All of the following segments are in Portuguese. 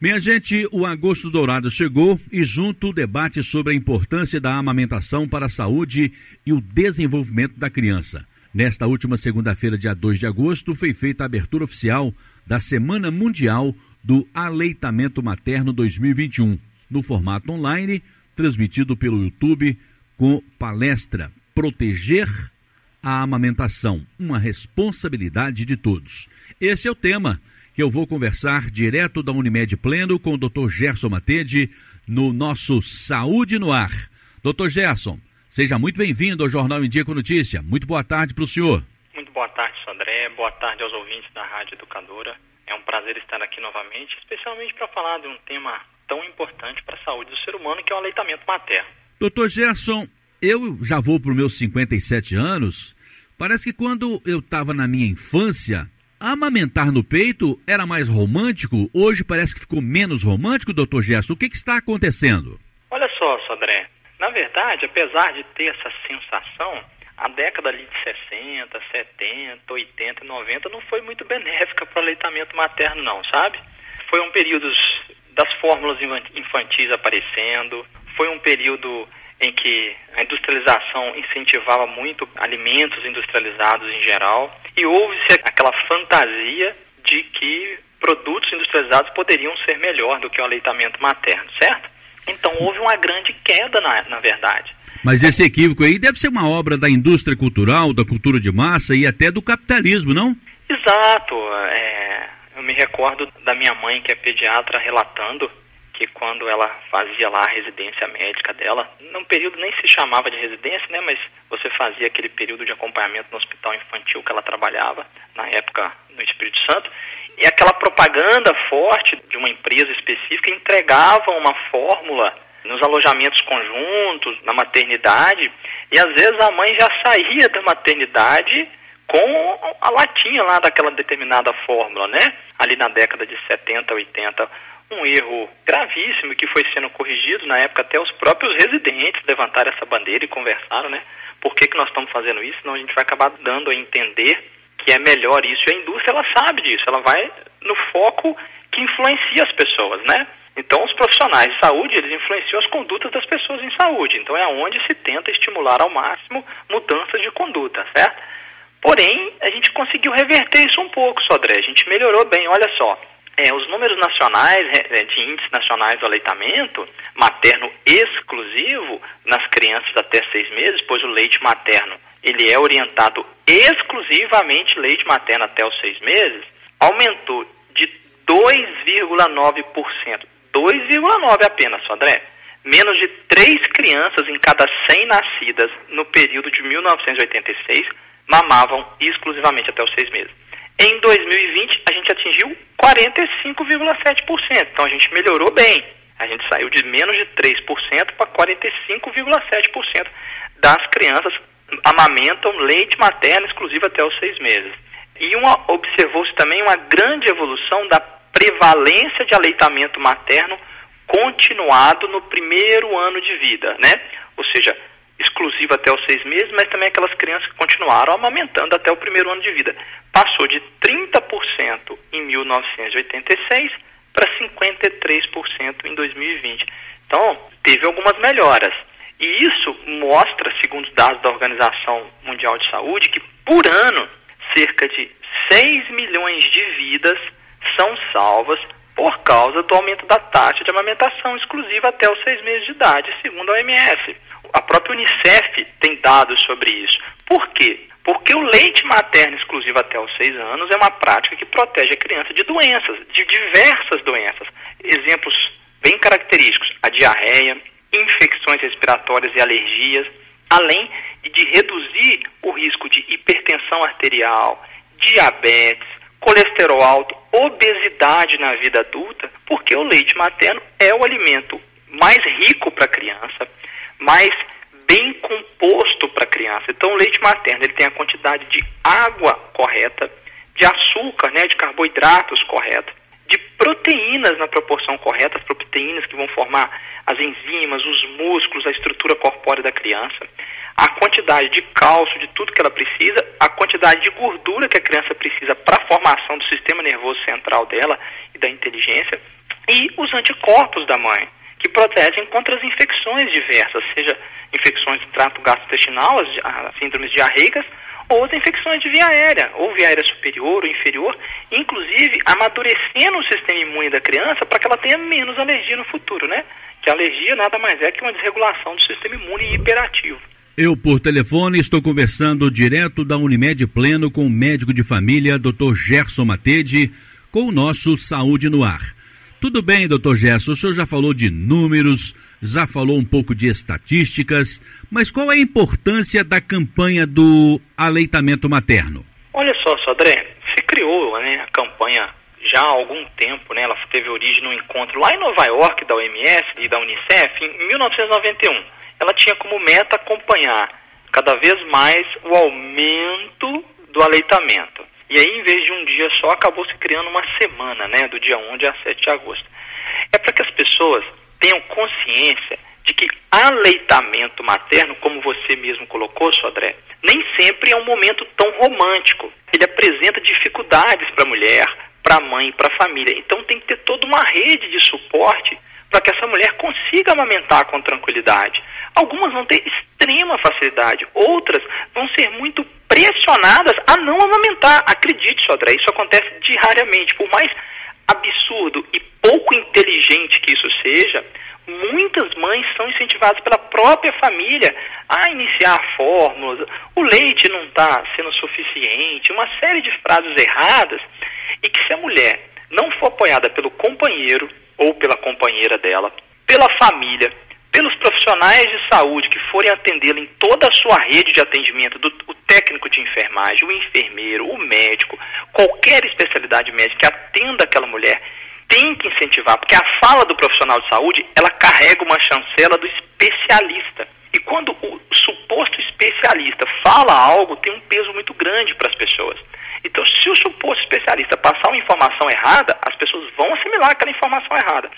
Minha gente, o agosto dourado chegou e junto o debate sobre a importância da amamentação para a saúde e o desenvolvimento da criança. Nesta última segunda-feira, dia 2 de agosto, foi feita a abertura oficial da Semana Mundial do Aleitamento Materno 2021, no formato online, transmitido pelo YouTube com palestra Proteger a amamentação, uma responsabilidade de todos. Esse é o tema que eu vou conversar direto da Unimed Pleno com o Dr. Gerson Matede no nosso Saúde no Ar. Dr. Gerson, seja muito bem-vindo ao Jornal em Dia com Notícia. Muito boa tarde para o senhor. Muito boa tarde, Sandré. Boa tarde aos ouvintes da Rádio Educadora. É um prazer estar aqui novamente, especialmente para falar de um tema tão importante para a saúde do ser humano, que é o aleitamento materno. Doutor Gerson, eu já vou para os meus 57 anos. Parece que quando eu estava na minha infância, Amamentar no peito era mais romântico, hoje parece que ficou menos romântico, doutor Gerson. O que, que está acontecendo? Olha só, Sodré. Na verdade, apesar de ter essa sensação, a década ali de 60, 70, 80 e 90 não foi muito benéfica para o aleitamento materno, não, sabe? Foi um período das fórmulas infantis aparecendo, foi um período em que a industrialização incentivava muito alimentos industrializados em geral e houve-se aquela fantasia de que produtos industrializados poderiam ser melhor do que o aleitamento materno, certo? Então houve uma grande queda na, na verdade. Mas esse equívoco aí deve ser uma obra da indústria cultural, da cultura de massa e até do capitalismo, não? Exato. É, eu me recordo da minha mãe, que é pediatra, relatando que quando ela fazia lá a residência médica dela, num período nem se chamava de residência, né, mas você fazia aquele período de acompanhamento no hospital infantil que ela trabalhava, na época no Espírito Santo, e aquela propaganda forte de uma empresa específica entregava uma fórmula nos alojamentos conjuntos, na maternidade, e às vezes a mãe já saía da maternidade com a latinha lá daquela determinada fórmula, né? Ali na década de 70, 80 um erro gravíssimo que foi sendo corrigido na época até os próprios residentes levantaram essa bandeira e conversaram, né? Por que, que nós estamos fazendo isso? Senão a gente vai acabar dando a entender que é melhor isso. E a indústria ela sabe disso, ela vai no foco que influencia as pessoas, né? Então os profissionais de saúde eles influenciam as condutas das pessoas em saúde. Então é onde se tenta estimular ao máximo mudanças de conduta, certo? Porém a gente conseguiu reverter isso um pouco, Sodré. A gente melhorou bem. Olha só. É, os números nacionais é, de índices nacionais do aleitamento materno exclusivo nas crianças até seis meses, pois o leite materno ele é orientado exclusivamente leite materno até os seis meses, aumentou de 2,9%. 2,9% apenas, André. Menos de três crianças em cada 100 nascidas no período de 1986 mamavam exclusivamente até os seis meses. Em 2020, a gente atingiu 45,7%. Então, a gente melhorou bem. A gente saiu de menos de 3% para 45,7% das crianças amamentam leite materno exclusivo até os seis meses. E observou-se também uma grande evolução da prevalência de aleitamento materno continuado no primeiro ano de vida, né? Ou seja, exclusivo até os seis meses, mas também aquelas crianças que continuaram amamentando até o primeiro ano de vida. Passou de 30% em 1986 para 53% em 2020. Então, teve algumas melhoras. E isso mostra, segundo os dados da Organização Mundial de Saúde, que por ano cerca de 6 milhões de vidas são salvas por causa do aumento da taxa de amamentação exclusiva até os seis meses de idade, segundo a OMS. A própria Unicef tem dados sobre isso. Por quê? Porque o leite materno exclusivo até os seis anos é uma prática que protege a criança de doenças, de diversas doenças. Exemplos bem característicos: a diarreia, infecções respiratórias e alergias, além de reduzir o risco de hipertensão arterial, diabetes, colesterol alto, obesidade na vida adulta, porque o leite materno é o alimento mais rico para a criança, mais bem composto para a criança. Então, o leite materno ele tem a quantidade de água correta, de açúcar, né, de carboidratos correto, de proteínas na proporção correta, as proteínas que vão formar as enzimas, os músculos, a estrutura corpórea da criança, a quantidade de cálcio, de tudo que ela precisa, a quantidade de gordura que a criança precisa para a formação do sistema nervoso central dela e da inteligência, e os anticorpos da mãe, que protegem contra as infecções diversas, seja infecções do trato gastrointestinal, as, as síndromes diarreicas, ou as infecções de via aérea, ou via aérea superior ou inferior, inclusive amadurecendo o sistema imune da criança para que ela tenha menos alergia no futuro, né? Que alergia nada mais é que uma desregulação do sistema imune hiperativo. Eu, por telefone, estou conversando direto da Unimed Pleno com o médico de família, Dr. Gerson Matede, com o nosso Saúde no Ar. Tudo bem, doutor Gerson, o senhor já falou de números, já falou um pouco de estatísticas, mas qual é a importância da campanha do aleitamento materno? Olha só, Sodré, se criou né, a campanha já há algum tempo, né, ela teve origem no encontro lá em Nova York da OMS e da Unicef em 1991. Ela tinha como meta acompanhar cada vez mais o aumento do aleitamento. E aí, em vez de um dia só, acabou se criando uma semana, né, do dia 1 a 7 de agosto. É para que as pessoas tenham consciência de que aleitamento materno, como você mesmo colocou, Sodré, nem sempre é um momento tão romântico. Ele apresenta dificuldades para a mulher, para a mãe, para a família. Então tem que ter toda uma rede de suporte para que essa mulher consiga amamentar com tranquilidade. Algumas vão ter extrema facilidade, outras vão ser muito pressionadas a não amamentar. Acredite, Sodré, isso acontece diariamente. Por mais absurdo e pouco inteligente que isso seja, muitas mães são incentivadas pela própria família a iniciar fórmulas, o leite não está sendo suficiente, uma série de frases erradas, e que se a mulher não for apoiada pelo companheiro ou pela companheira dela, pela família, pelos profissionais de saúde que forem atendê-la em toda a sua rede de atendimento, do, o técnico de enfermagem, o enfermeiro, o médico, qualquer especialidade médica que atenda aquela mulher, tem que incentivar, porque a fala do profissional de saúde, ela carrega uma chancela do especialista. E quando o suposto especialista fala algo, tem um peso muito grande para as pessoas. Então, se o suposto especialista passar uma informação errada, as pessoas vão assimilar aquela informação errada.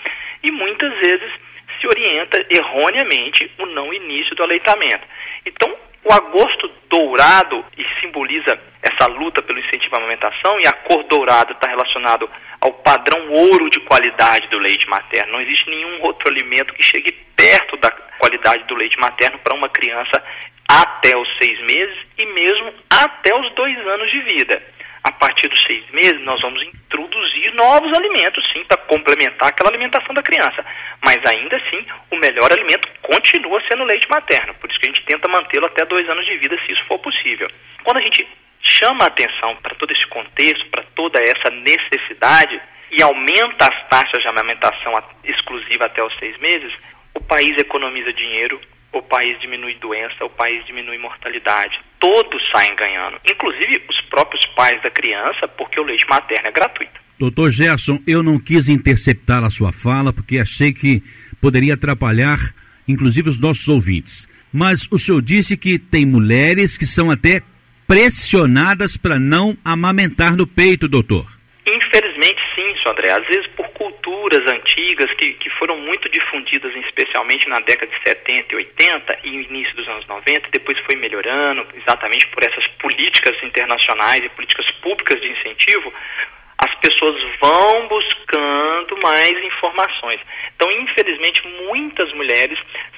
E muitas vezes se orienta erroneamente o não início do aleitamento. Então, o agosto dourado, e simboliza essa luta pelo incentivo à amamentação, e a cor dourada está relacionado ao padrão ouro de qualidade do leite materno. Não existe nenhum outro alimento que chegue perto da qualidade do leite materno para uma criança até os seis meses e mesmo até os dois anos de vida a partir dos seis meses, nós vamos introduzir novos alimentos, sim, para complementar aquela alimentação da criança. Mas ainda assim, o melhor alimento continua sendo o leite materno. Por isso que a gente tenta mantê-lo até dois anos de vida, se isso for possível. Quando a gente chama a atenção para todo esse contexto, para toda essa necessidade, e aumenta as taxas de amamentação exclusiva até os seis meses, o país economiza dinheiro, o país diminui doença, o país diminui mortalidade. Todos saem ganhando, inclusive os próprios pais da criança, porque o leite materno é gratuito. Doutor Gerson, eu não quis interceptar a sua fala porque achei que poderia atrapalhar, inclusive, os nossos ouvintes. Mas o senhor disse que tem mulheres que são até pressionadas para não amamentar no peito, doutor. Infelizmente, sim, André. Às vezes por culturas antigas que, que foram muito difundidas, especialmente na década de 70 e 80 e início dos anos 90, depois foi melhorando, exatamente por essas políticas internacionais e políticas públicas de incentivo, as pessoas vão buscando mais informações. Então, infelizmente, muitas mulheres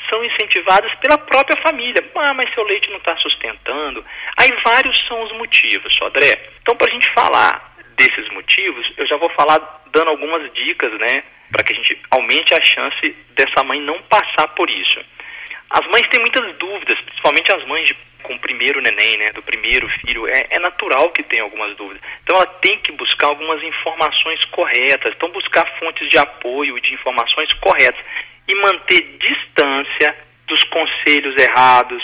são incentivadas pela própria família. Ah, mas seu leite não está sustentando. Aí vários são os motivos, André. Então, para a gente falar desses motivos, eu já vou falar dando algumas dicas, né, para que a gente aumente a chance dessa mãe não passar por isso. As mães têm muitas dúvidas, principalmente as mães de, com o primeiro neném, né, do primeiro filho, é, é natural que tenha algumas dúvidas. Então ela tem que buscar algumas informações corretas, então buscar fontes de apoio de informações corretas e manter distância dos conselhos errados,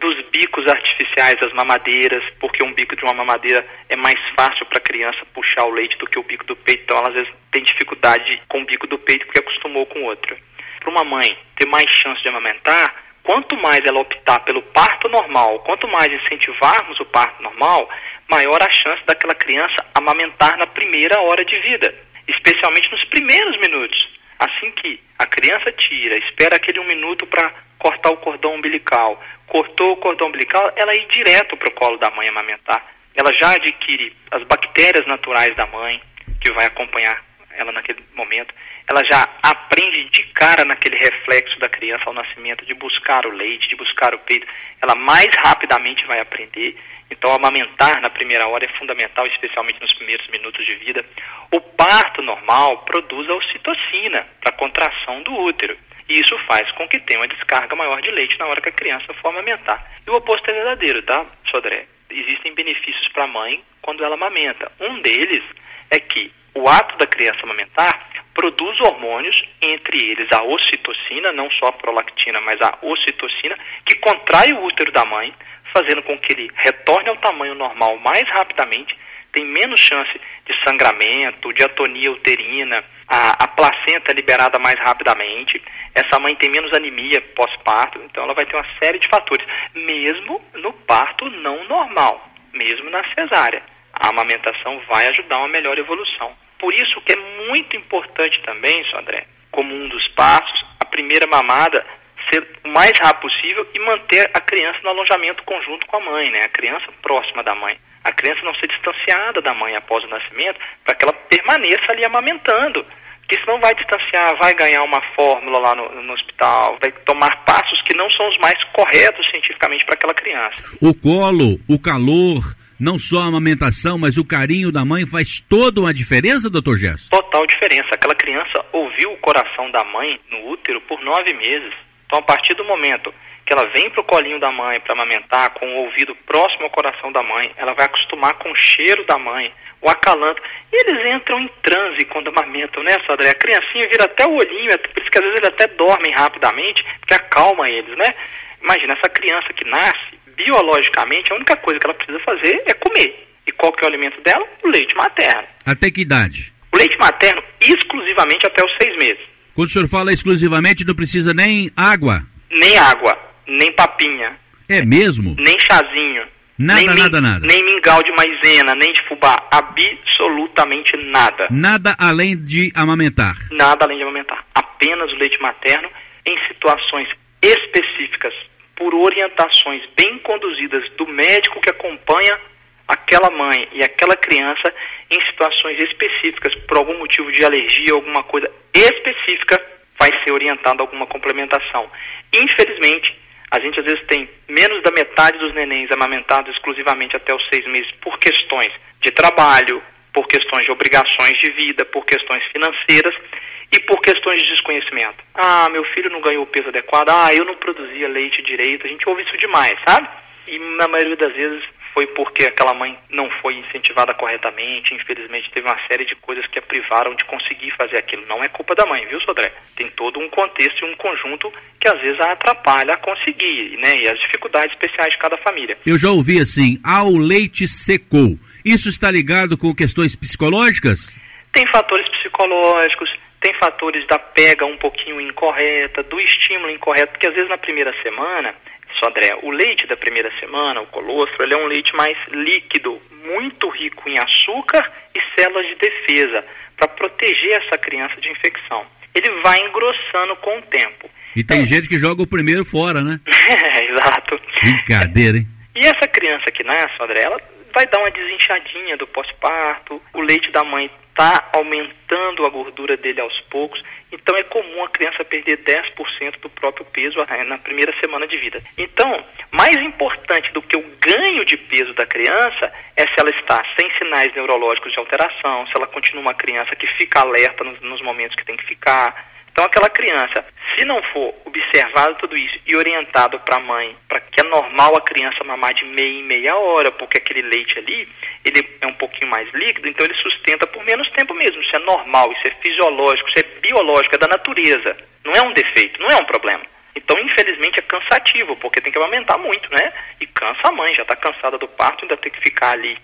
dos bicos artificiais das mamadeiras, porque um bico de uma mamadeira é mais fácil para a criança puxar o leite do que o bico do peito, então ela às vezes tem dificuldade com o bico do peito porque acostumou com outro. Para uma mãe ter mais chance de amamentar, quanto mais ela optar pelo parto normal, quanto mais incentivarmos o parto normal, maior a chance daquela criança amamentar na primeira hora de vida, especialmente nos primeiros minutos. Assim que a criança tira, espera aquele um minuto para cortar o cordão umbilical, cortou o cordão umbilical, ela ir direto para o colo da mãe amamentar. Ela já adquire as bactérias naturais da mãe, que vai acompanhar ela naquele momento. ela já aprende de cara naquele reflexo da criança ao nascimento de buscar o leite, de buscar o peito, ela mais rapidamente vai aprender. Então, amamentar na primeira hora é fundamental, especialmente nos primeiros minutos de vida. O parto normal produz a ocitocina para contração do útero. E isso faz com que tenha uma descarga maior de leite na hora que a criança for amamentar. E o oposto é verdadeiro, tá, Sodré? Existem benefícios para a mãe quando ela amamenta. Um deles é que o ato da criança amamentar produz hormônios, entre eles a ocitocina, não só a prolactina, mas a ocitocina, que contrai o útero da mãe, fazendo com que ele retorne ao tamanho normal mais rapidamente, tem menos chance de sangramento, de atonia uterina, a, a placenta é liberada mais rapidamente, essa mãe tem menos anemia pós-parto, então ela vai ter uma série de fatores, mesmo no parto não normal, mesmo na cesárea. A amamentação vai ajudar uma melhor evolução. Por isso que é muito importante também, André, como um dos passos, a primeira mamada ser o mais rápido possível e manter a criança no alojamento conjunto com a mãe, né? A criança próxima da mãe. A criança não ser distanciada da mãe após o nascimento, para que ela permaneça ali amamentando. Porque senão vai distanciar, vai ganhar uma fórmula lá no, no hospital, vai tomar passos que não são os mais corretos cientificamente para aquela criança. O colo, o calor, não só a amamentação, mas o carinho da mãe faz toda uma diferença, doutor Gesso? Total diferença. Aquela criança ouviu o coração da mãe no útero por nove meses. Então, a partir do momento que ela vem para o colinho da mãe para amamentar, com o ouvido próximo ao coração da mãe, ela vai acostumar com o cheiro da mãe, o acalanto. E eles entram em transe quando amamentam, né, Sodré? A criancinha vira até o olhinho, é por isso que às vezes eles até dormem rapidamente, porque acalma eles, né? Imagina, essa criança que nasce, biologicamente, a única coisa que ela precisa fazer é comer. E qual que é o alimento dela? O leite materno. Até que idade? O leite materno exclusivamente até os seis meses. Quando o senhor fala exclusivamente, não precisa nem água? Nem água, nem papinha. É mesmo? Nem chazinho. Nada, nem, nada, nada. Nem mingau de maisena, nem de fubá. Absolutamente nada. Nada além de amamentar. Nada além de amamentar. Apenas o leite materno em situações específicas por orientações bem conduzidas do médico que acompanha aquela mãe e aquela criança em situações específicas, por algum motivo de alergia, alguma coisa específica, vai ser orientado alguma complementação. Infelizmente, a gente às vezes tem menos da metade dos nenéns amamentados exclusivamente até os seis meses por questões de trabalho, por questões de obrigações de vida, por questões financeiras e por questões de desconhecimento. Ah, meu filho não ganhou o peso adequado, ah, eu não produzia leite direito, a gente ouve isso demais, sabe? E na maioria das vezes foi porque aquela mãe não foi incentivada corretamente, infelizmente teve uma série de coisas que a privaram de conseguir fazer aquilo. Não é culpa da mãe, viu, Sodré? Tem todo um contexto e um conjunto que às vezes a atrapalha a conseguir, né? E as dificuldades especiais de cada família. Eu já ouvi assim, ah, o leite secou. Isso está ligado com questões psicológicas? Tem fatores psicológicos, tem fatores da pega um pouquinho incorreta, do estímulo incorreto, porque às vezes na primeira semana, Sodré, o leite da primeira semana, o colostro, ele é um leite mais líquido, muito rico em açúcar e células de defesa, para proteger essa criança de infecção. Ele vai engrossando com o tempo. E tem é. gente que joga o primeiro fora, né? é, exato. Brincadeira, hein? E essa criança que nasce, André, ela vai dar uma desinchadinha do pós-parto, o leite da mãe está aumentando a gordura dele aos poucos, então é comum a criança perder 10% do próprio peso eh, na primeira semana de vida. Então, mais importante do que o ganho de peso da criança é se ela está sem sinais neurológicos de alteração, se ela continua uma criança que fica alerta nos, nos momentos que tem que ficar, então, aquela criança, se não for observado tudo isso e orientado para a mãe, para que é normal a criança mamar de meia em meia hora, porque aquele leite ali, ele é um pouquinho mais líquido, então ele sustenta por menos tempo mesmo. Isso é normal, isso é fisiológico, isso é biológico, é da natureza. Não é um defeito, não é um problema. Então, infelizmente, é cansativo, porque tem que amamentar muito, né? E cansa a mãe, já está cansada do parto, ainda tem que ficar ali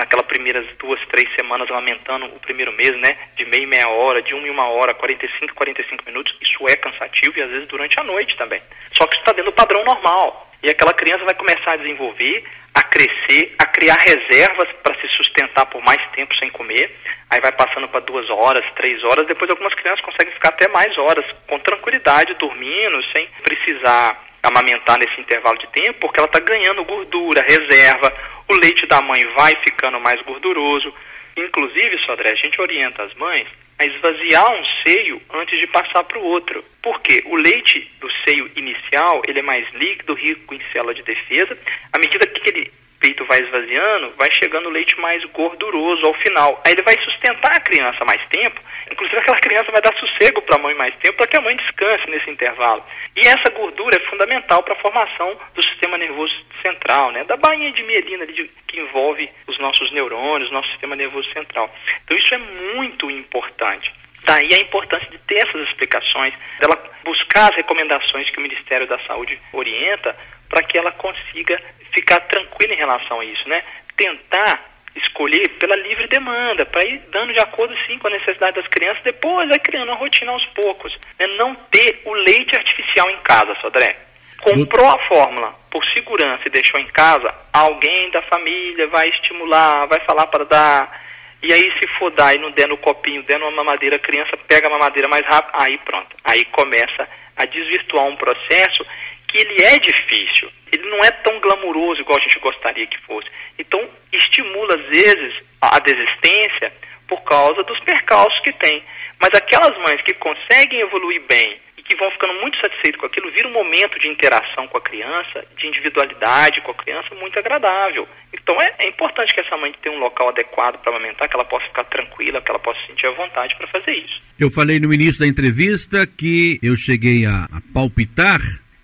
naquelas primeiras duas, três semanas amamentando o primeiro mês, né, de meia e meia hora, de uma em uma hora, 45, 45 minutos, isso é cansativo e às vezes durante a noite também. Só que isso está dentro do padrão normal. E aquela criança vai começar a desenvolver, a crescer, a criar reservas para se sustentar por mais tempo sem comer. Aí vai passando para duas horas, três horas. Depois algumas crianças conseguem ficar até mais horas, com tranquilidade, dormindo, sem precisar amamentar nesse intervalo de tempo, porque ela está ganhando gordura, reserva, o leite da mãe vai ficando mais gorduroso. Inclusive, Sodré, a gente orienta as mães a esvaziar um seio antes de passar para o outro. Porque o leite do seio inicial, ele é mais líquido, rico em célula de defesa. À medida que ele peito vai esvaziando, vai chegando o leite mais gorduroso ao final. Aí ele vai sustentar a criança mais tempo, inclusive aquela criança vai dar sossego para a mãe mais tempo, para que a mãe descanse nesse intervalo. E essa gordura é fundamental para a formação do sistema nervoso central, né, da bainha de mielina de, que envolve os nossos neurônios, nosso sistema nervoso central. Então isso é muito importante. Daí a importância de ter essas explicações, dela buscar as recomendações que o Ministério da Saúde orienta para que ela consiga ficar tranquila em relação a isso, né? Tentar escolher pela livre demanda, para ir dando de acordo sim com a necessidade das crianças, depois vai criando a rotina aos poucos. Né? Não ter o leite artificial em casa, Sodré. Comprou a fórmula por segurança e deixou em casa, alguém da família vai estimular, vai falar para dar. E aí, se for dar e não der no copinho, der numa mamadeira, a criança pega a mamadeira mais rápido, aí pronto. Aí começa a desvirtuar um processo que ele é difícil, ele não é tão glamuroso igual a gente gostaria que fosse. Então, estimula às vezes a desistência por causa dos percalços que tem. Mas aquelas mães que conseguem evoluir bem e que vão ficando muito satisfeitas com aquilo, vira um momento de interação com a criança, de individualidade com a criança muito agradável. Então é, é importante que essa mãe tenha um local adequado para amamentar, que ela possa ficar tranquila, que ela possa sentir a vontade para fazer isso. Eu falei no início da entrevista que eu cheguei a, a palpitar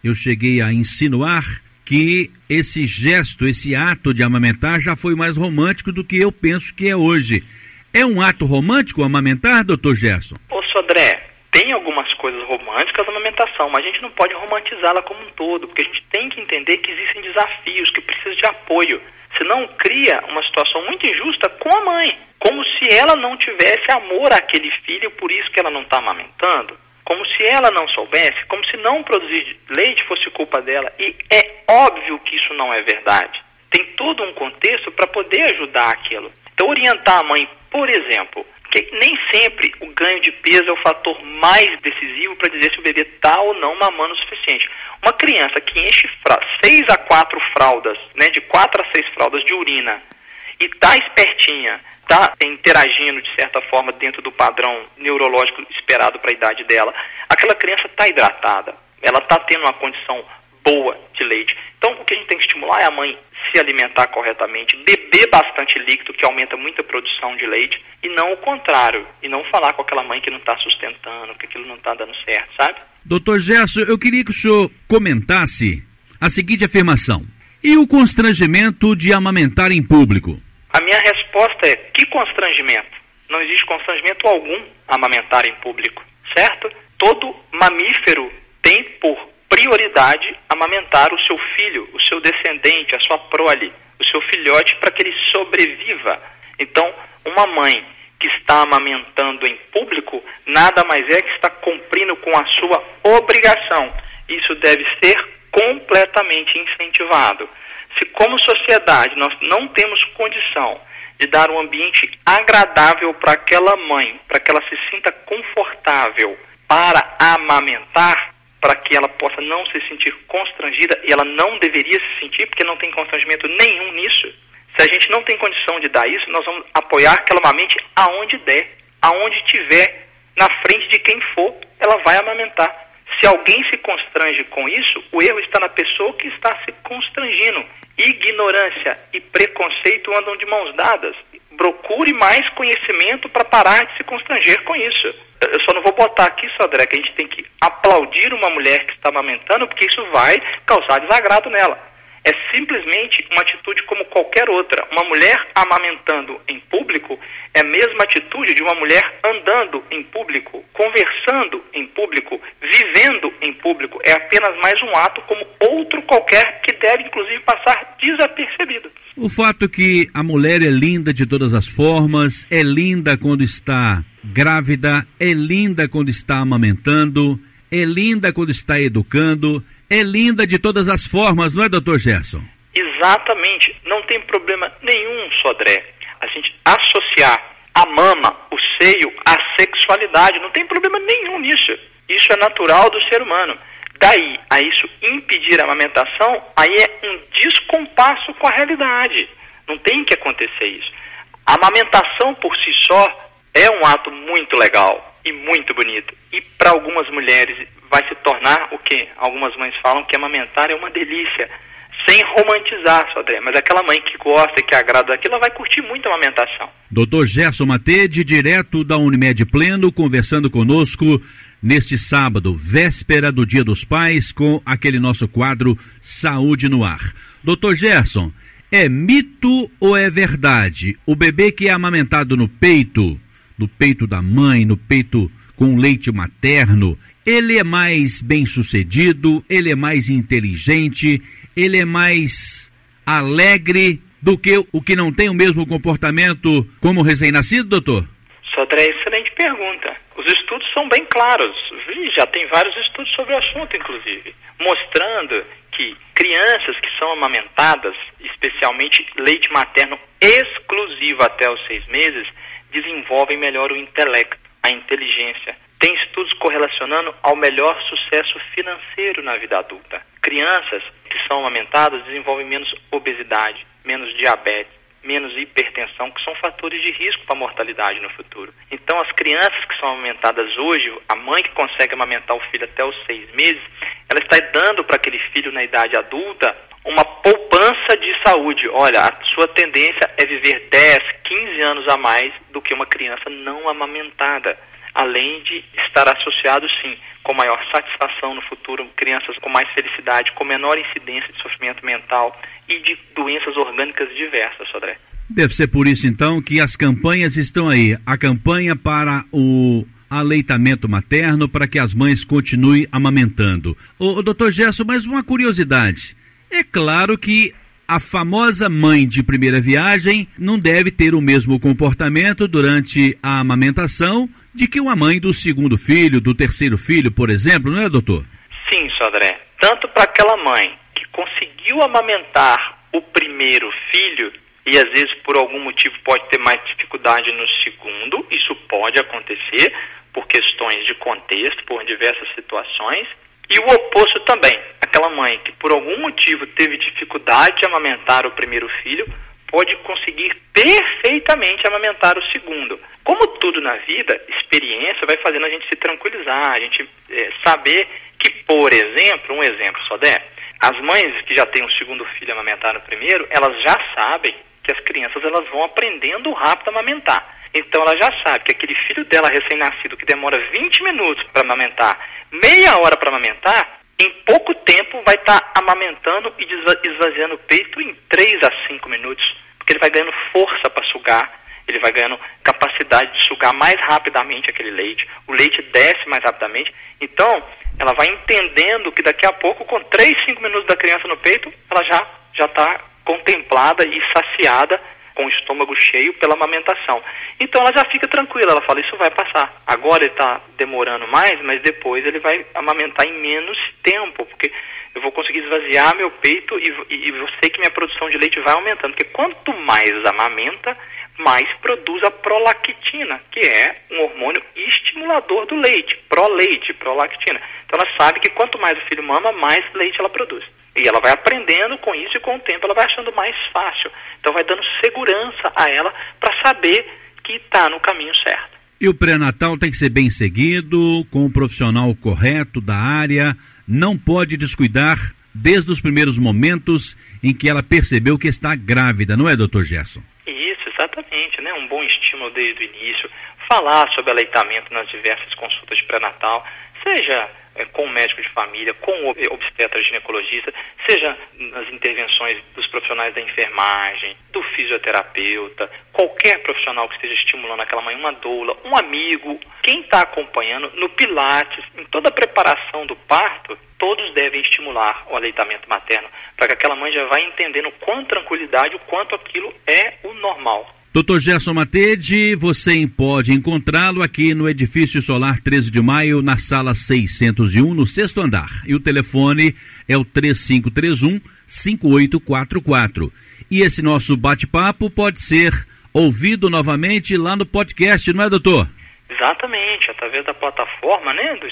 eu cheguei a insinuar que esse gesto, esse ato de amamentar já foi mais romântico do que eu penso que é hoje. É um ato romântico amamentar, doutor Gerson? Ô, Sodré, tem algumas coisas românticas na amamentação, mas a gente não pode romantizá-la como um todo, porque a gente tem que entender que existem desafios, que precisa de apoio. Senão cria uma situação muito injusta com a mãe, como se ela não tivesse amor àquele filho, por isso que ela não está amamentando como se ela não soubesse, como se não produzir leite fosse culpa dela. E é óbvio que isso não é verdade. Tem todo um contexto para poder ajudar aquilo. Então, orientar a mãe, por exemplo, que nem sempre o ganho de peso é o fator mais decisivo para dizer se o bebê está ou não mamando o suficiente. Uma criança que enche 6 a 4 fraldas, né, de 4 a 6 fraldas de urina, e está espertinha, está interagindo de certa forma dentro do padrão neurológico esperado para a idade dela, aquela criança está hidratada, ela está tendo uma condição boa de leite. Então, o que a gente tem que estimular é a mãe se alimentar corretamente, beber bastante líquido, que aumenta muito a produção de leite, e não o contrário, e não falar com aquela mãe que não está sustentando, que aquilo não está dando certo, sabe? Doutor Gerson, eu queria que o senhor comentasse a seguinte afirmação. E o constrangimento de amamentar em público? A minha resposta é: que constrangimento? Não existe constrangimento algum amamentar em público, certo? Todo mamífero tem por prioridade amamentar o seu filho, o seu descendente, a sua prole, o seu filhote, para que ele sobreviva. Então, uma mãe que está amamentando em público nada mais é que está cumprindo com a sua obrigação. Isso deve ser completamente incentivado. Se, como sociedade, nós não temos condição de dar um ambiente agradável para aquela mãe, para que ela se sinta confortável para amamentar, para que ela possa não se sentir constrangida, e ela não deveria se sentir, porque não tem constrangimento nenhum nisso. Se a gente não tem condição de dar isso, nós vamos apoiar aquela mamãe aonde der, aonde tiver, na frente de quem for, ela vai amamentar. Se alguém se constrange com isso, o erro está na pessoa que está se constrangindo. Ignorância e preconceito andam de mãos dadas. Procure mais conhecimento para parar de se constranger com isso. Eu só não vou botar aqui, Sodré, que a gente tem que aplaudir uma mulher que está amamentando, porque isso vai causar desagrado nela é simplesmente uma atitude como qualquer outra. Uma mulher amamentando em público é a mesma atitude de uma mulher andando em público, conversando em público, vivendo em público. É apenas mais um ato como outro qualquer que deve, inclusive, passar desapercebido. O fato que a mulher é linda de todas as formas, é linda quando está grávida, é linda quando está amamentando, é linda quando está educando é linda de todas as formas, não é, doutor Gerson? Exatamente. Não tem problema nenhum, Sodré, a gente associar a mama, o seio, à sexualidade. Não tem problema nenhum nisso. Isso é natural do ser humano. Daí a isso impedir a amamentação, aí é um descompasso com a realidade. Não tem que acontecer isso. A amamentação por si só é um ato muito legal e muito bonito. E para algumas mulheres vai se tornar o que algumas mães falam que amamentar é uma delícia sem romantizar, Sodré, mas aquela mãe que gosta e que agrada daquilo, ela vai curtir muito a amamentação. Doutor Gerson Matede, direto da Unimed Pleno, conversando conosco neste sábado, véspera do Dia dos Pais, com aquele nosso quadro Saúde no Ar. Doutor Gerson, é mito ou é verdade? O bebê que é amamentado no peito, no peito da mãe, no peito com leite materno, ele é mais bem sucedido, ele é mais inteligente, ele é mais alegre do que o que não tem o mesmo comportamento como recém-nascido, doutor? Sodré, excelente pergunta. Os estudos são bem claros. Já tem vários estudos sobre o assunto, inclusive, mostrando que crianças que são amamentadas, especialmente leite materno exclusivo até os seis meses, desenvolvem melhor o intelecto, a inteligência, tem estudos correlacionando ao melhor sucesso financeiro na vida adulta. Crianças que são amamentadas desenvolvem menos obesidade, menos diabetes, menos hipertensão, que são fatores de risco para a mortalidade no futuro. Então, as crianças que são amamentadas hoje, a mãe que consegue amamentar o filho até os seis meses, ela está dando para aquele filho na idade adulta uma poupança de saúde. Olha, a sua tendência é viver 10, 15 anos a mais do que uma criança não amamentada além de estar associado, sim, com maior satisfação no futuro, crianças com mais felicidade, com menor incidência de sofrimento mental e de doenças orgânicas diversas, Sodré. Deve ser por isso, então, que as campanhas estão aí. A campanha para o aleitamento materno, para que as mães continuem amamentando. Ô doutor Gerson, mais uma curiosidade. É claro que a famosa mãe de primeira viagem não deve ter o mesmo comportamento durante a amamentação de que uma mãe do segundo filho, do terceiro filho, por exemplo, não é, doutor? Sim, Sodré. Tanto para aquela mãe que conseguiu amamentar o primeiro filho e às vezes por algum motivo pode ter mais dificuldade no segundo, isso pode acontecer por questões de contexto, por diversas situações, e o oposto também aquela mãe que por algum motivo teve dificuldade de amamentar o primeiro filho, pode conseguir perfeitamente amamentar o segundo. Como tudo na vida, experiência vai fazendo a gente se tranquilizar, a gente é, saber que, por exemplo, um exemplo só der, as mães que já têm um segundo filho amamentar no primeiro, elas já sabem que as crianças elas vão aprendendo rápido a amamentar. Então ela já sabe que aquele filho dela recém-nascido que demora 20 minutos para amamentar, meia hora para amamentar, em pouco tempo vai estar tá amamentando e esvaziando o peito em 3 a 5 minutos, porque ele vai ganhando força para sugar, ele vai ganhando capacidade de sugar mais rapidamente aquele leite, o leite desce mais rapidamente. Então, ela vai entendendo que daqui a pouco, com 3, 5 minutos da criança no peito, ela já já está contemplada e saciada com o estômago cheio pela amamentação. Então ela já fica tranquila, ela fala, isso vai passar. Agora ele está demorando mais, mas depois ele vai amamentar em menos tempo, porque eu vou conseguir esvaziar meu peito e, e, e eu sei que minha produção de leite vai aumentando. Porque quanto mais amamenta, mais produz a prolactina, que é um hormônio estimulador do leite, pró-leite, prolactina. Então ela sabe que quanto mais o filho mama, mais leite ela produz. E ela vai aprendendo com isso e com o tempo ela vai achando mais fácil. Então vai dando segurança a ela para saber que está no caminho certo. E o pré-natal tem que ser bem seguido, com o profissional correto da área, não pode descuidar desde os primeiros momentos em que ela percebeu que está grávida, não é, doutor Gerson? Isso, exatamente, né? Um bom estímulo desde o início, falar sobre aleitamento nas diversas consultas de pré-natal, seja é, com o médico de família, com o obstetra ginecologista, seja nas intervenções dos profissionais da enfermagem, do fisioterapeuta, qualquer profissional que esteja estimulando aquela mãe, uma doula, um amigo, quem está acompanhando no Pilates, em toda a preparação do parto, todos devem estimular o aleitamento materno, para que aquela mãe já vá entendendo com tranquilidade o quanto aquilo é o normal. Dr. Gerson Matede, você pode encontrá-lo aqui no Edifício Solar 13 de Maio, na sala 601, no sexto andar. E o telefone é o 3531-5844. E esse nosso bate-papo pode ser ouvido novamente lá no podcast, não é, doutor? Exatamente, através da plataforma né, do,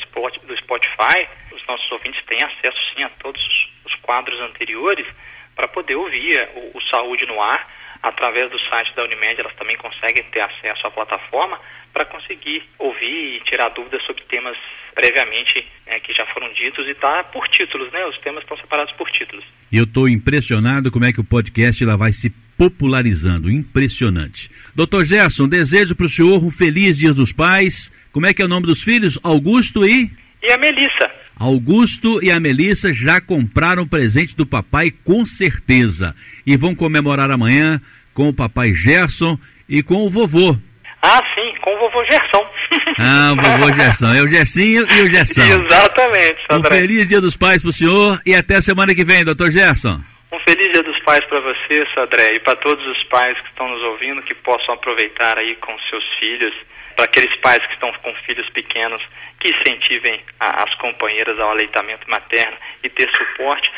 Spotify, os nossos ouvintes têm acesso sim a todos os quadros anteriores para poder ouvir o, o Saúde no Ar através do site da Unimed, elas também conseguem ter acesso à plataforma para conseguir ouvir e tirar dúvidas sobre temas previamente é, que já foram ditos e tá por títulos, né? Os temas estão separados por títulos. E eu estou impressionado como é que o podcast lá vai se popularizando, impressionante. Doutor Gerson, desejo para o senhor um feliz Dia dos Pais. Como é que é o nome dos filhos? Augusto e? E a Melissa. Augusto e a Melissa já compraram presente do papai com certeza e vão comemorar amanhã com o papai Gerson e com o vovô. Ah, sim, com o vovô Gerson. Ah, o vovô Gerson. É o Gersinho e o Gerson. Exatamente, Sandré. Um feliz dia dos pais pro senhor e até semana que vem, doutor Gerson. Um feliz dia dos pais para você, Sandré, e para todos os pais que estão nos ouvindo, que possam aproveitar aí com seus filhos para aqueles pais que estão com filhos pequenos, que incentivem a, as companheiras ao aleitamento materno e ter suporte.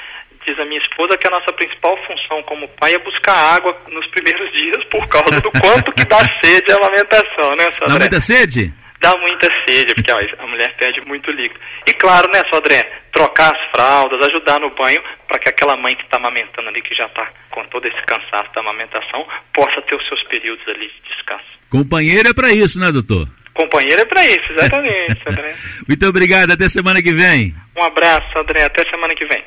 Diz a minha esposa que a nossa principal função como pai é buscar água nos primeiros dias por causa do quanto que dá sede a amamentação, né, Sodré? Dá muita sede? Dá muita sede, porque a mulher perde muito líquido. E claro, né, Sodré, trocar as fraldas, ajudar no banho, para que aquela mãe que está amamentando ali, que já está com todo esse cansaço da amamentação, possa ter os seus períodos ali de descanso. Companheiro é para isso, né, doutor? Companheiro é para isso, exatamente, André. Muito obrigado, até semana que vem. Um abraço, André, até semana que vem.